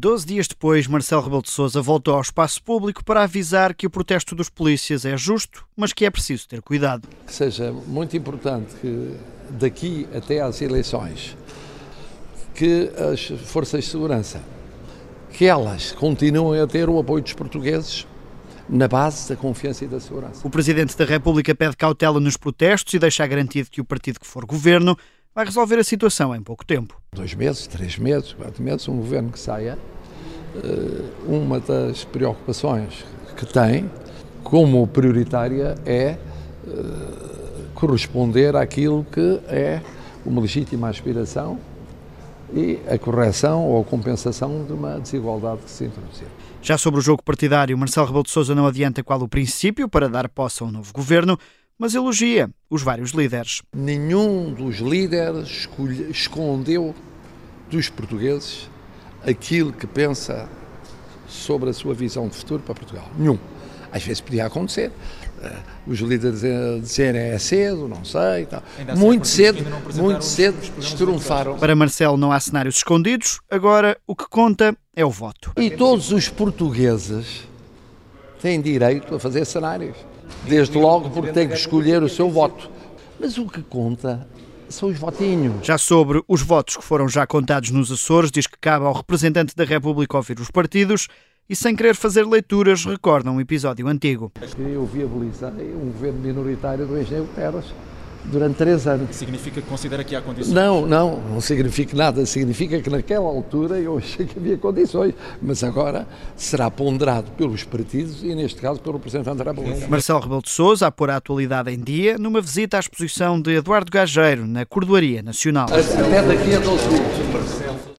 Doze dias depois, Marcelo Rebelo de Sousa voltou ao espaço público para avisar que o protesto dos polícias é justo, mas que é preciso ter cuidado. Que seja muito importante que daqui até às eleições que as forças de segurança que elas continuem a ter o apoio dos portugueses na base da confiança e da segurança. O Presidente da República pede cautela nos protestos e deixa garantido que o partido que for governo vai resolver a situação em pouco tempo. Dois meses, três meses, quatro meses, um governo que saia, uma das preocupações que tem, como prioritária, é eh, corresponder àquilo que é uma legítima aspiração e a correção ou a compensação de uma desigualdade que se introduziu. Já sobre o jogo partidário, Marcelo Rebelo de Sousa não adianta qual o princípio para dar posse a um novo governo, mas elogia os vários líderes. Nenhum dos líderes escondeu dos portugueses aquilo que pensa sobre a sua visão de futuro para Portugal. Nenhum. Às vezes podia acontecer. Uh, os líderes dizerem é cedo, não sei. Tal. Muito cedo, muito cedo, estrunfaram. Para Marcelo não há cenários escondidos, agora o que conta é o voto. E todos os portugueses têm direito a fazer cenários. Desde logo porque têm que escolher o seu voto. Mas o que conta são os votinhos. Já sobre os votos que foram já contados nos Açores, diz que cabe ao representante da República ouvir os partidos e, sem querer fazer leituras, recorda um episódio antigo. Eu viabilizei um governo minoritário do engenheiro Guterres durante três anos. Significa que considera que há condições? Não, não, não significa nada. Significa que naquela altura eu achei que havia condições, mas agora será ponderado pelos partidos e, neste caso, pelo representante da República. Marcelo Rebelo de Sousa a pôr a atualidade em dia numa visita à exposição de Eduardo Gageiro na Cordoaria Nacional. Até daqui a 12 minutos.